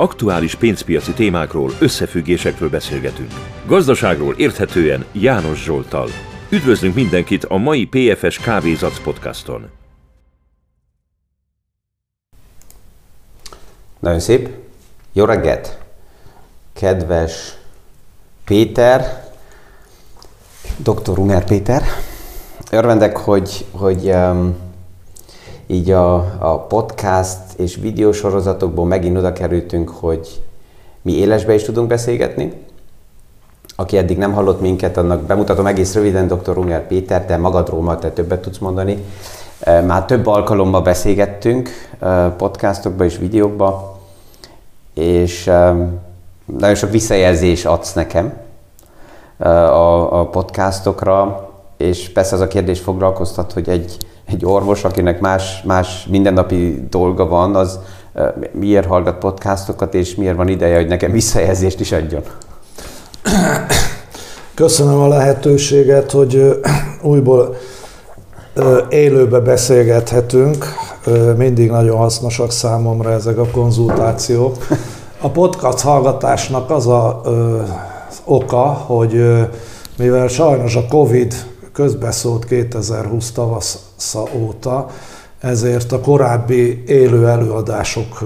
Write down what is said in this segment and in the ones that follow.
Aktuális pénzpiaci témákról, összefüggésekről beszélgetünk. Gazdaságról érthetően János Zsoltal. Üdvözlünk mindenkit a mai PFS Kávézac podcaston. Nagyon szép. Jó reggelt! Kedves Péter, dr. Uner Péter, örvendek, hogy, hogy um, így a, a podcast és videósorozatokból megint oda kerültünk, hogy mi élesbe is tudunk beszélgetni. Aki eddig nem hallott minket, annak bemutatom egész röviden dr. Unger Péter, de magadról ma te többet tudsz mondani. Már több alkalommal beszélgettünk podcastokba és videókba, és nagyon sok visszajelzés adsz nekem a podcastokra, és persze az a kérdés foglalkoztat, hogy egy egy orvos, akinek más, más mindennapi dolga van, az miért hallgat podcastokat, és miért van ideje, hogy nekem visszajelzést is adjon? Köszönöm a lehetőséget, hogy újból élőbe beszélgethetünk. Mindig nagyon hasznosak számomra ezek a konzultációk. A podcast hallgatásnak az a az oka, hogy mivel sajnos a Covid közbeszólt 2020 tavasza óta, ezért a korábbi élő előadások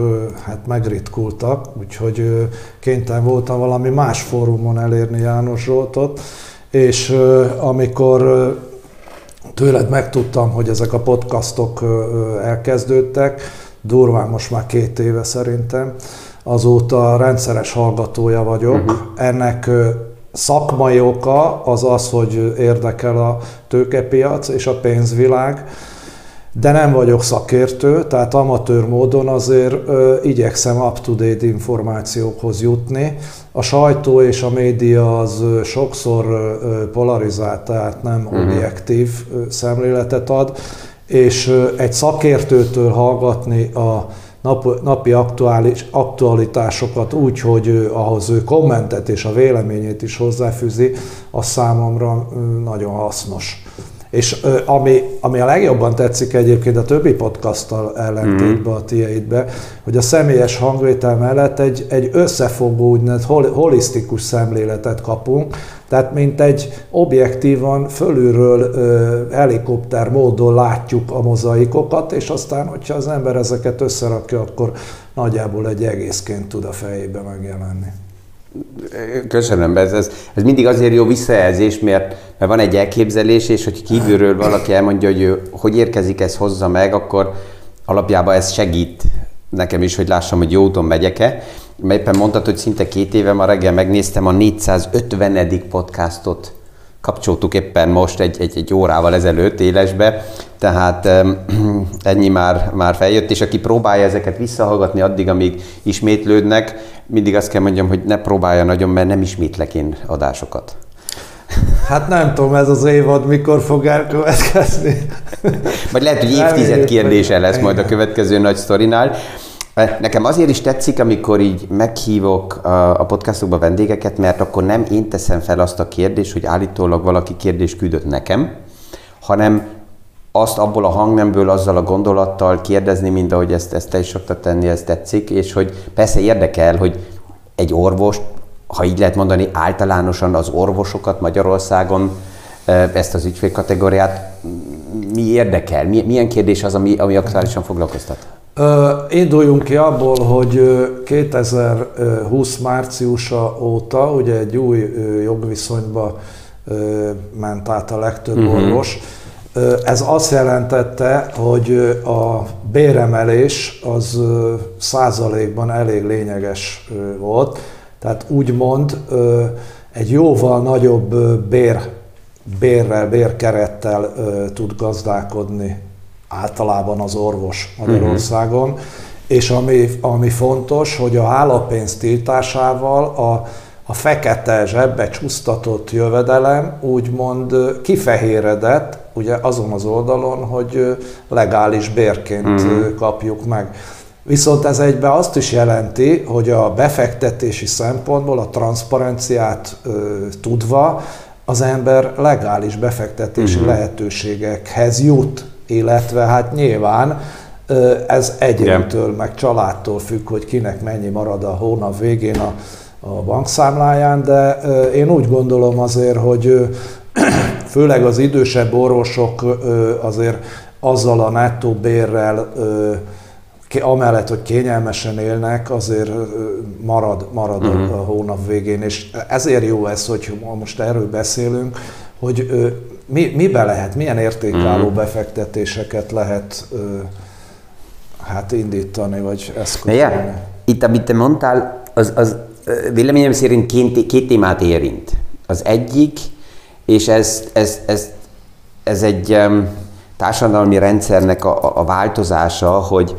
hát megritkultak, úgyhogy kénytelen voltam valami más fórumon elérni János Zsoltot, és amikor tőled megtudtam, hogy ezek a podcastok elkezdődtek, durván most már két éve szerintem, azóta rendszeres hallgatója vagyok. Uh-huh. Ennek szakmai oka az az, hogy érdekel a tőkepiac és a pénzvilág, de nem vagyok szakértő, tehát amatőr módon azért ö, igyekszem up-to-date információkhoz jutni. A sajtó és a média az sokszor ö, polarizált, tehát nem uh-huh. objektív ö, szemléletet ad, és ö, egy szakértőtől hallgatni a nap, napi aktuális, aktualitásokat úgy, hogy ahhoz ő kommentet és a véleményét is hozzáfűzi, az számomra nagyon hasznos. És ami, ami a legjobban tetszik egyébként a többi podcasttal ellentétben a tieidbe, hogy a személyes hangvétel mellett egy, egy összefogó, úgynevezett holisztikus szemléletet kapunk, tehát mint egy objektívan fölülről ö, helikopter módon látjuk a mozaikokat, és aztán, hogyha az ember ezeket összerakja, akkor nagyjából egy egészként tud a fejébe megjelenni. Köszönöm, ez, ez, ez mindig azért jó visszajelzés, mert, mert van egy elképzelés, és hogy kívülről valaki elmondja, hogy ő, hogy érkezik ez hozza meg, akkor alapjában ez segít nekem is, hogy lássam, hogy jó úton megyek-e. Mert éppen mondtad, hogy szinte két éve ma reggel megnéztem a 450. podcastot, kapcsoltuk éppen most egy, egy, egy órával ezelőtt élesbe, tehát ennyi már, már feljött, és aki próbálja ezeket visszahallgatni addig, amíg ismétlődnek, mindig azt kell mondjam, hogy ne próbálja nagyon, mert nem ismétlek én adásokat. Hát nem tudom, ez az évad mikor fog elkövetkezni. Vagy lehet, hogy évtized kérdése lesz majd a következő nagy sztorinál. Nekem azért is tetszik, amikor így meghívok a podcastokba vendégeket, mert akkor nem én teszem fel azt a kérdést, hogy állítólag valaki kérdést küldött nekem, hanem azt abból a hangnemből, azzal a gondolattal kérdezni, mint ahogy ezt, ezt te is szoktad tenni, ez tetszik, és hogy persze érdekel, hogy egy orvos, ha így lehet mondani, általánosan az orvosokat Magyarországon, ezt az ügyfélkategóriát mi érdekel? Milyen kérdés az, ami, ami aktuálisan foglalkoztat? Induljunk ki abból, hogy 2020 márciusa óta ugye egy új jogviszonyba ment át a legtöbb uh-huh. orvos, ez azt jelentette, hogy a béremelés az százalékban elég lényeges volt, tehát úgymond egy jóval nagyobb bér, bérrel, bérkerettel tud gazdálkodni általában az orvos Magyarországon, uh-huh. és ami, ami fontos, hogy a állapénz tiltásával a a fekete zsebbe csúsztatott jövedelem úgymond kifehéredett, ugye azon az oldalon, hogy legális bérként uh-huh. kapjuk meg. Viszont ez egybe azt is jelenti, hogy a befektetési szempontból a transzparenciát ö, tudva az ember legális befektetési uh-huh. lehetőségekhez jut, illetve hát nyilván Ez egyéntől, meg családtól függ, hogy kinek mennyi marad a hónap végén a, a bankszámláján, de én úgy gondolom azért, hogy főleg az idősebb orvosok azért azzal a nettó bérrel, amellett, hogy kényelmesen élnek, azért marad, marad uh-huh. a hónap végén, és ezért jó ez, hogy most erről beszélünk, hogy mi, mibe lehet, milyen értékálló uh-huh. befektetéseket lehet hát indítani, vagy eszközölni. Ja, itt, amit te mondtál, az, az véleményem szerint két, két témát érint. Az egyik, és ez, ez, ez, ez egy um, társadalmi rendszernek a, a változása, hogy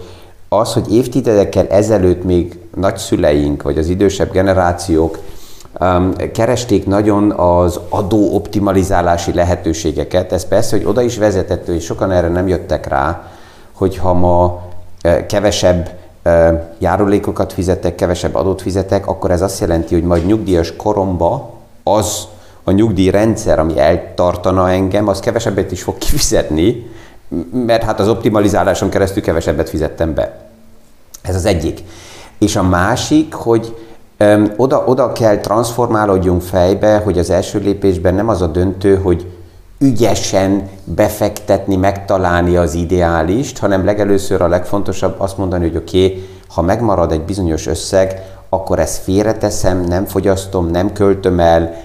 az, hogy évtizedekkel ezelőtt még nagyszüleink, vagy az idősebb generációk keresték nagyon az adó optimalizálási lehetőségeket, ez persze, hogy oda is vezetett, és sokan erre nem jöttek rá, hogy ha ma kevesebb járulékokat fizetek, kevesebb adót fizetek, akkor ez azt jelenti, hogy majd nyugdíjas koromba az a nyugdíjrendszer, ami eltartana engem, az kevesebbet is fog kifizetni, mert hát az optimalizáláson keresztül kevesebbet fizettem be. Ez az egyik. És a másik, hogy oda, oda kell transformálódjunk fejbe, hogy az első lépésben nem az a döntő, hogy ügyesen befektetni, megtalálni az ideálist, hanem legelőször a legfontosabb azt mondani, hogy oké, okay, ha megmarad egy bizonyos összeg, akkor ezt félreteszem, nem fogyasztom, nem költöm el,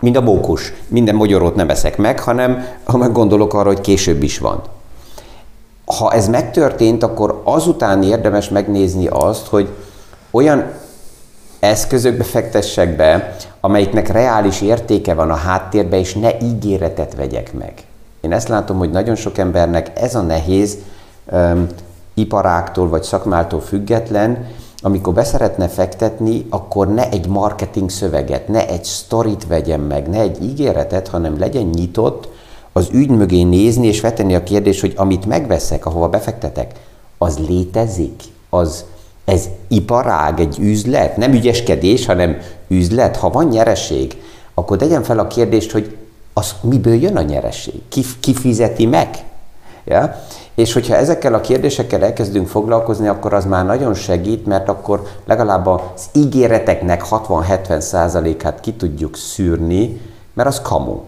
mint a mókus. Minden magyarót nem eszek meg, hanem ha meg gondolok arra, hogy később is van. Ha ez megtörtént, akkor azután érdemes megnézni azt, hogy olyan eszközökbe fektessek be, amelyiknek reális értéke van a háttérbe, és ne ígéretet vegyek meg. Én ezt látom, hogy nagyon sok embernek ez a nehéz, um, iparáktól vagy szakmától független, amikor beszeretne fektetni, akkor ne egy marketing szöveget, ne egy sztorit vegyen meg, ne egy ígéretet, hanem legyen nyitott az ügy mögé nézni és vetenni a kérdést, hogy amit megveszek, ahova befektetek, az létezik, az ez iparág, egy üzlet, nem ügyeskedés, hanem üzlet. Ha van nyereség, akkor tegyen fel a kérdést, hogy az miből jön a nyereség? Ki, ki fizeti meg? Ja? És hogyha ezekkel a kérdésekkel elkezdünk foglalkozni, akkor az már nagyon segít, mert akkor legalább az ígéreteknek 60-70 százalékát ki tudjuk szűrni, mert az kamu.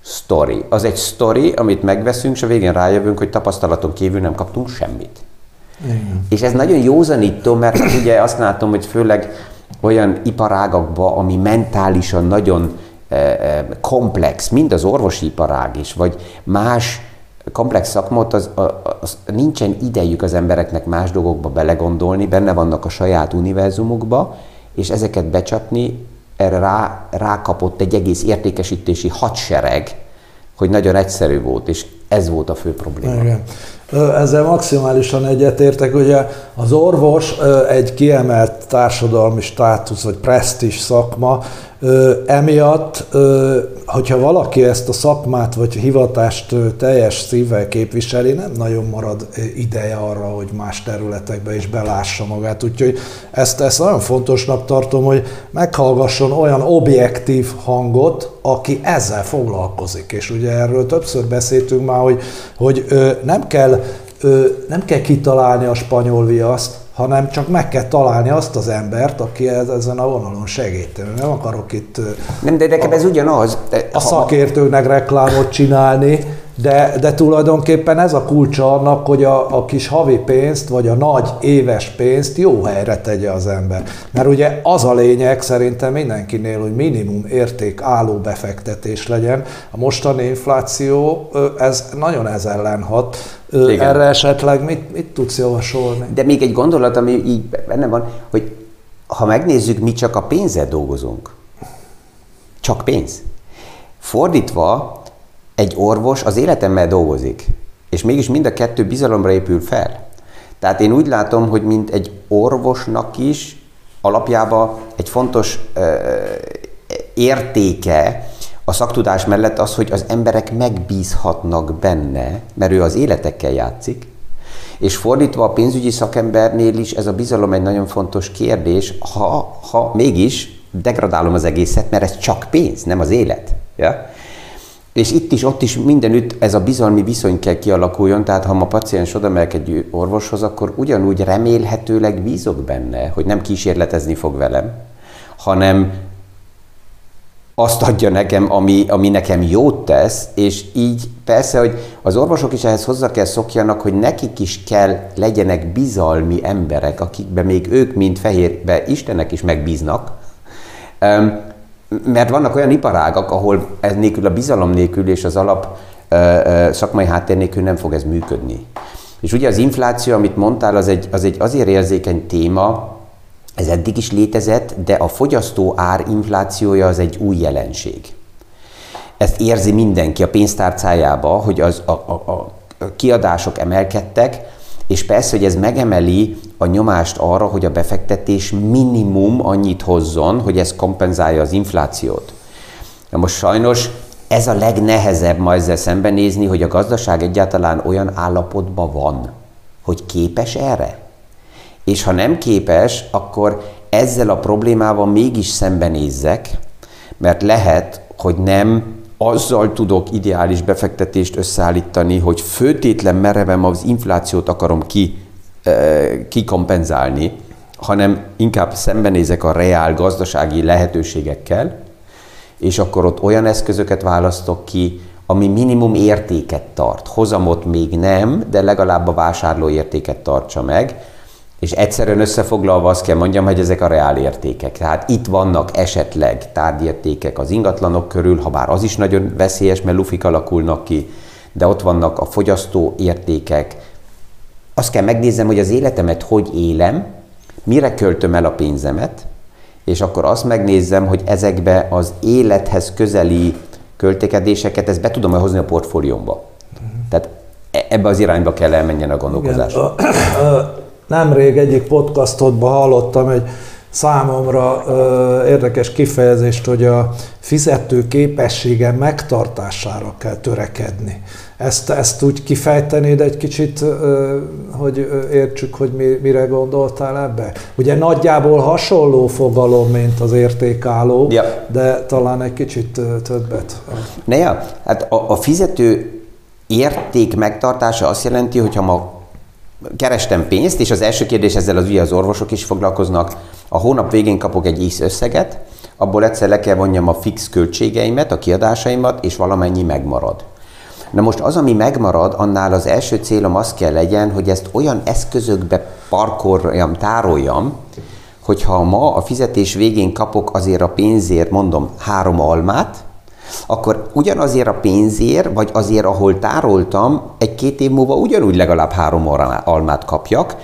Story. Az egy story, amit megveszünk, és a végén rájövünk, hogy tapasztalaton kívül nem kaptunk semmit. Igen. És ez nagyon józanító, mert ugye azt látom, hogy főleg olyan iparágakban, ami mentálisan nagyon eh, komplex, mind az orvosi iparág is, vagy más komplex szakmot, az, az, nincsen idejük az embereknek más dolgokba belegondolni, benne vannak a saját univerzumukba, és ezeket becsapni, erre rá, rákapott egy egész értékesítési hadsereg, hogy nagyon egyszerű volt, és ez volt a fő probléma. Igen. Ezzel maximálisan egyetértek, ugye az orvos egy kiemelt társadalmi státusz vagy presztis szakma, emiatt, hogyha valaki ezt a szakmát vagy hivatást teljes szívvel képviseli, nem nagyon marad ideje arra, hogy más területekbe is belássa magát. Úgyhogy ezt, ezt nagyon fontosnak tartom, hogy meghallgasson olyan objektív hangot, aki ezzel foglalkozik. És ugye erről többször beszéltünk már, hogy, hogy nem kell nem kell kitalálni a spanyol viaszt, hanem csak meg kell találni azt az embert, aki ezen a vonalon segít. Nem akarok itt nem, de nekem a, ez ugyanaz. De, a szakértőknek reklámot csinálni, de, de tulajdonképpen ez a kulcsa annak, hogy a, a kis havi pénzt, vagy a nagy éves pénzt jó helyre tegye az ember. Mert ugye az a lényeg szerintem mindenkinél, hogy minimum érték álló befektetés legyen. A mostani infláció, ez nagyon ez ellen hat. Igen. Erre esetleg mit, mit tudsz javasolni? De még egy gondolat, ami így benne van, hogy ha megnézzük, mi csak a pénzzel dolgozunk. Csak pénz. Fordítva, egy orvos az életemmel dolgozik, és mégis mind a kettő bizalomra épül fel. Tehát én úgy látom, hogy mint egy orvosnak is alapjában egy fontos ö, értéke a szaktudás mellett az, hogy az emberek megbízhatnak benne, mert ő az életekkel játszik, és fordítva a pénzügyi szakembernél is ez a bizalom egy nagyon fontos kérdés, ha, ha mégis degradálom az egészet, mert ez csak pénz, nem az élet. Ja? És itt is, ott is mindenütt ez a bizalmi viszony kell kialakuljon, tehát ha a paciens oda egy orvoshoz, akkor ugyanúgy remélhetőleg bízok benne, hogy nem kísérletezni fog velem, hanem azt adja nekem, ami, ami nekem jót tesz, és így persze, hogy az orvosok is ehhez hozzá kell szokjanak, hogy nekik is kell legyenek bizalmi emberek, akikbe még ők, mint fehérbe Istenek is megbíznak, mert vannak olyan iparágak, ahol ez nélkül, a bizalom nélkül és az alap szakmai háttér nélkül nem fog ez működni. És ugye az infláció, amit mondtál, az egy, az egy azért érzékeny téma, ez eddig is létezett, de a fogyasztó ár inflációja az egy új jelenség. Ezt érzi mindenki a pénztárcájába, hogy az, a, a, a kiadások emelkedtek, és persze, hogy ez megemeli a nyomást arra, hogy a befektetés minimum annyit hozzon, hogy ez kompenzálja az inflációt. Na most sajnos ez a legnehezebb ma ezzel szembenézni, hogy a gazdaság egyáltalán olyan állapotban van, hogy képes erre. És ha nem képes, akkor ezzel a problémával mégis szembenézzek, mert lehet, hogy nem azzal tudok ideális befektetést összeállítani, hogy főtétlen merevem az inflációt akarom ki, kikompenzálni, hanem inkább szembenézek a reál gazdasági lehetőségekkel, és akkor ott olyan eszközöket választok ki, ami minimum értéket tart. Hozamot még nem, de legalább a vásárló értéket tartsa meg, és egyszerűen összefoglalva azt kell mondjam, hogy ezek a reál értékek. Tehát itt vannak esetleg tárgyértékek az ingatlanok körül, ha bár az is nagyon veszélyes, mert lufik alakulnak ki, de ott vannak a fogyasztó értékek. Azt kell megnézem, hogy az életemet hogy élem, mire költöm el a pénzemet, és akkor azt megnézem, hogy ezekbe az élethez közeli költékedéseket, ezt be tudom -e hozni a portfóliómba. Tehát e- ebbe az irányba kell elmenjen a gondolkozás. Igen, Nemrég egyik podcastodban hallottam egy számomra ö, érdekes kifejezést, hogy a fizető képessége megtartására kell törekedni. Ezt, ezt úgy kifejtenéd egy kicsit, ö, hogy értsük, hogy mi, mire gondoltál ebbe? Ugye nagyjából hasonló fogalom, mint az értékálló, ja. de talán egy kicsit többet. Ne, ja, hát a, a fizető érték megtartása azt jelenti, hogy ha ma kerestem pénzt, és az első kérdés ezzel az ugye az orvosok is foglalkoznak, a hónap végén kapok egy X összeget, abból egyszer le kell vonjam a fix költségeimet, a kiadásaimat, és valamennyi megmarad. Na most az, ami megmarad, annál az első célom az kell legyen, hogy ezt olyan eszközökbe parkoljam, tároljam, hogyha ma a fizetés végén kapok azért a pénzért, mondom, három almát, akkor ugyanazért a pénzért, vagy azért, ahol tároltam, egy-két év múlva ugyanúgy legalább három almát kapjak,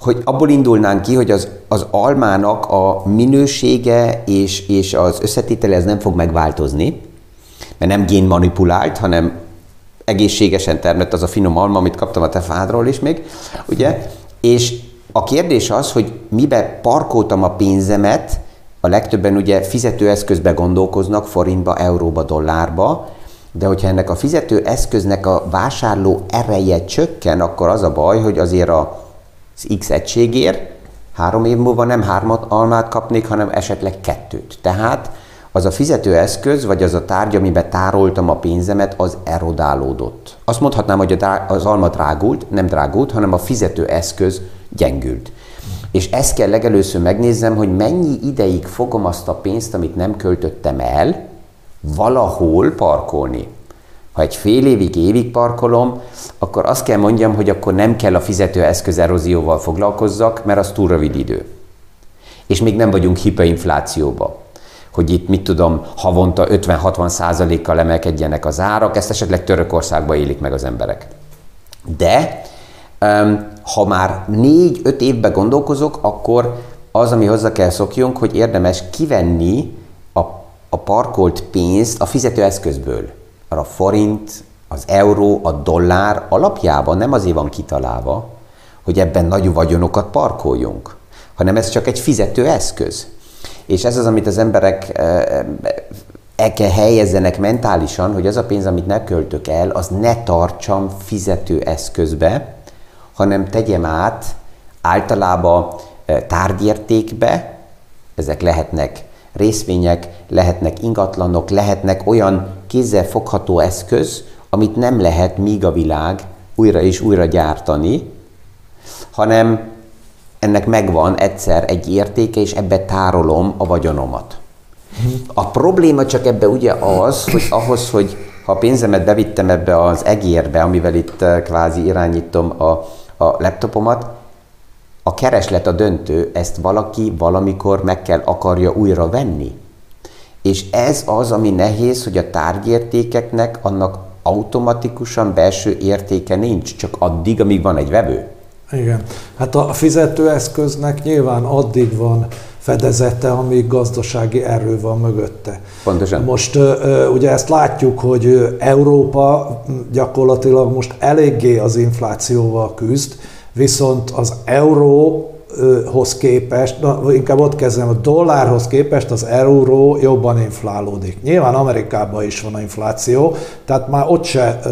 hogy abból indulnánk ki, hogy az, az almának a minősége és, és az összetétele ez nem fog megváltozni, mert nem génmanipulált, hanem egészségesen termett az a finom alma, amit kaptam a te fádról is még, ugye? És a kérdés az, hogy mibe parkoltam a pénzemet, a legtöbben ugye fizetőeszközbe gondolkoznak, forintba, euróba, dollárba, de hogyha ennek a fizetőeszköznek a vásárló ereje csökken, akkor az a baj, hogy azért az X egységért három év múlva nem hármat almát kapnék, hanem esetleg kettőt. Tehát az a fizetőeszköz, vagy az a tárgy, amiben tároltam a pénzemet, az erodálódott. Azt mondhatnám, hogy az alma drágult, nem drágult, hanem a fizetőeszköz gyengült. És ezt kell legelőször megnézzem, hogy mennyi ideig fogom azt a pénzt, amit nem költöttem el, valahol parkolni. Ha egy fél évig, évig parkolom, akkor azt kell mondjam, hogy akkor nem kell a fizetőeszköz erózióval foglalkozzak, mert az túl rövid idő. És még nem vagyunk hiperinflációba hogy itt mit tudom, havonta 50-60 százalékkal emelkedjenek az árak, ezt esetleg Törökországban élik meg az emberek. De ha már négy-öt évbe gondolkozok, akkor az, ami hozzá kell szokjunk, hogy érdemes kivenni a, a parkolt pénzt a fizetőeszközből. A forint, az euró, a dollár alapjában nem azért van kitalálva, hogy ebben nagy vagyonokat parkoljunk, hanem ez csak egy fizetőeszköz. És ez az, amit az emberek el kell helyezzenek mentálisan, hogy az a pénz, amit ne költök el, az ne tartsam fizetőeszközbe, hanem tegyem át általában tárgyértékbe, ezek lehetnek részvények, lehetnek ingatlanok, lehetnek olyan kézzel fogható eszköz, amit nem lehet míg a világ újra és újra gyártani, hanem ennek megvan egyszer egy értéke, és ebbe tárolom a vagyonomat. A probléma csak ebbe ugye az, hogy ahhoz, hogy ha pénzemet bevittem ebbe az egérbe, amivel itt eh, kvázi irányítom a, a laptopomat, a kereslet a döntő, ezt valaki valamikor meg kell akarja újra venni. És ez az, ami nehéz, hogy a tárgyértékeknek annak automatikusan belső értéke nincs, csak addig, amíg van egy vevő. Igen. Hát a fizetőeszköznek nyilván addig van fedezete, amíg gazdasági erő van mögötte. Pontosan. Most ugye ezt látjuk, hogy Európa gyakorlatilag most eléggé az inflációval küzd, viszont az euróhoz képest, na, inkább ott kezdem, a dollárhoz képest az euró jobban inflálódik. Nyilván Amerikában is van infláció, tehát már ott se ö,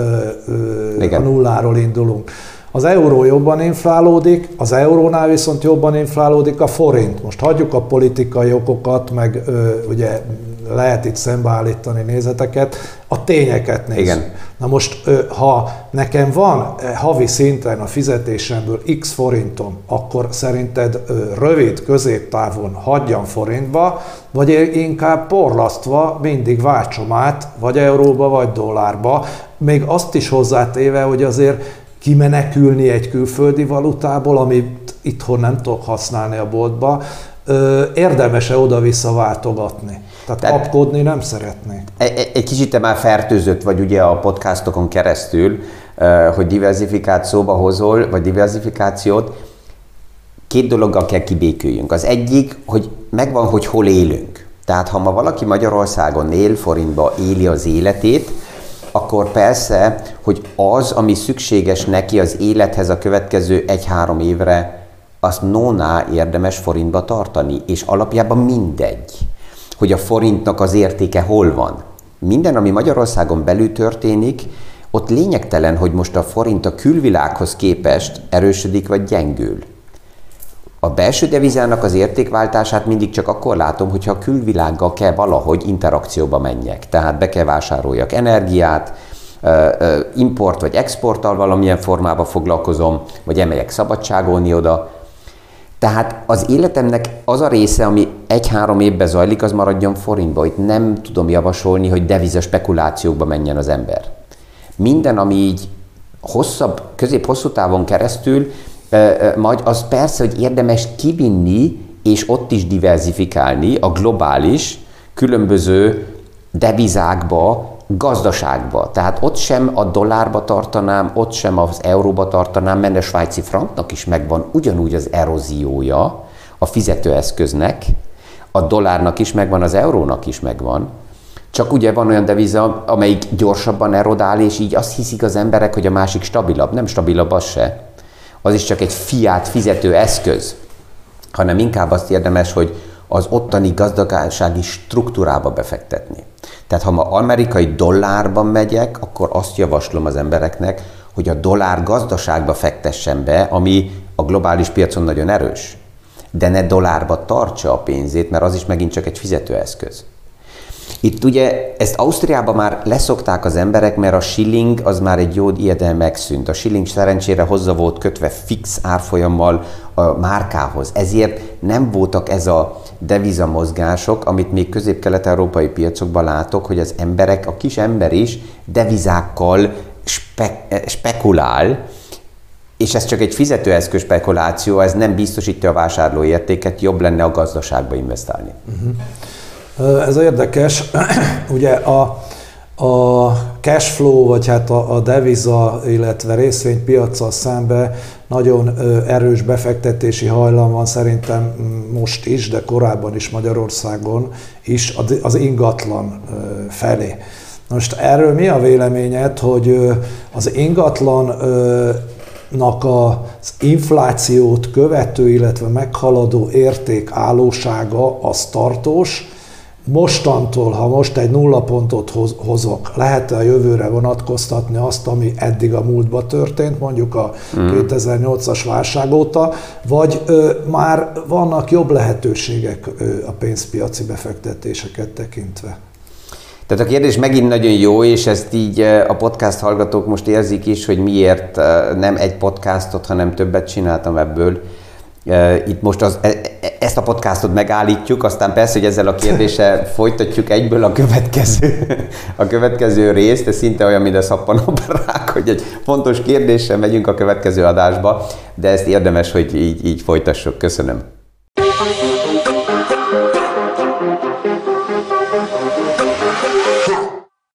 ö, a nulláról indulunk. Az euró jobban inflálódik, az eurónál viszont jobban inflálódik a forint. Most hagyjuk a politikai okokat, meg ö, ugye lehet itt szembeállítani nézeteket, a tényeket nézzük. Igen. Na most, ha nekem van havi szinten a fizetésemből x forintom, akkor szerinted rövid, középtávon hagyjam forintba, vagy inkább porlasztva mindig váltsom át, vagy euróba, vagy dollárba, még azt is hozzátéve, hogy azért kimenekülni egy külföldi valutából, amit itthon nem tudok használni a boltba, érdemes-e oda-vissza váltogatni? Tehát Te, kapkodni nem szeretnék. Egy, e, egy kicsit te már fertőzött vagy ugye a podcastokon keresztül, hogy diversifikációt szóba hozol, vagy diversifikációt. Két dologgal kell kibéküljünk. Az egyik, hogy megvan, hogy hol élünk. Tehát ha ma valaki Magyarországon él, forintba éli az életét, akkor persze, hogy az, ami szükséges neki az élethez a következő egy-három évre, azt nóná érdemes forintba tartani, és alapjában mindegy, hogy a forintnak az értéke hol van. Minden, ami Magyarországon belül történik, ott lényegtelen, hogy most a forint a külvilághoz képest erősödik vagy gyengül. A belső devizának az értékváltását mindig csak akkor látom, hogyha a külvilággal kell valahogy interakcióba menjek. Tehát be kell vásároljak energiát, import vagy exporttal valamilyen formában foglalkozom, vagy emeljek szabadságolni oda. Tehát az életemnek az a része, ami egy-három évben zajlik, az maradjon forintba. Itt nem tudom javasolni, hogy deviza spekulációkba menjen az ember. Minden, ami így hosszabb, közép-hosszú távon keresztül majd az persze, hogy érdemes kivinni, és ott is diversifikálni a globális, különböző devizákba, gazdaságba. Tehát ott sem a dollárba tartanám, ott sem az euróba tartanám, mert a svájci franknak is megvan ugyanúgy az eróziója a fizetőeszköznek, a dollárnak is megvan, az eurónak is megvan. Csak ugye van olyan deviza, amelyik gyorsabban erodál, és így azt hiszik az emberek, hogy a másik stabilabb. Nem stabilabb az se az is csak egy fiát fizető eszköz, hanem inkább azt érdemes, hogy az ottani gazdasági struktúrába befektetni. Tehát ha ma amerikai dollárban megyek, akkor azt javaslom az embereknek, hogy a dollár gazdaságba fektessen be, ami a globális piacon nagyon erős. De ne dollárba tartsa a pénzét, mert az is megint csak egy fizetőeszköz. Itt ugye ezt Ausztriában már leszokták az emberek, mert a shilling az már egy jó ijedel megszűnt. A shilling szerencsére hozzá volt kötve fix árfolyammal a márkához. Ezért nem voltak ez a devizamozgások, amit még közép-kelet-európai piacokban látok, hogy az emberek, a kis ember is devizákkal spe- spekulál, és ez csak egy fizetőeszköz spekuláció, ez nem biztosítja a vásárlóértéket, jobb lenne a gazdaságba investálni. Uh-huh. Ez érdekes, ugye a, a cash flow, vagy hát a, a deviza, illetve részvénypiacsal szembe nagyon erős befektetési hajlam van szerintem most is, de korábban is Magyarországon is az ingatlan felé. Most erről mi a véleményed, hogy az ingatlan az inflációt követő, illetve meghaladó érték állósága az tartós, mostantól, ha most egy nulla pontot hozok, lehet-e a jövőre vonatkoztatni azt, ami eddig a múltba történt, mondjuk a mm. 2008-as válság óta, vagy ö, már vannak jobb lehetőségek ö, a pénzpiaci befektetéseket tekintve? Tehát a kérdés megint nagyon jó, és ezt így a podcast hallgatók most érzik is, hogy miért nem egy podcastot, hanem többet csináltam ebből. Itt most az, e, e, ezt a podcastot megállítjuk, aztán persze, hogy ezzel a kérdéssel folytatjuk egyből a következő, a következő részt, ez szinte olyan, mint a szappanoperák, hogy egy fontos kérdéssel megyünk a következő adásba, de ezt érdemes, hogy így, így folytassuk. Köszönöm.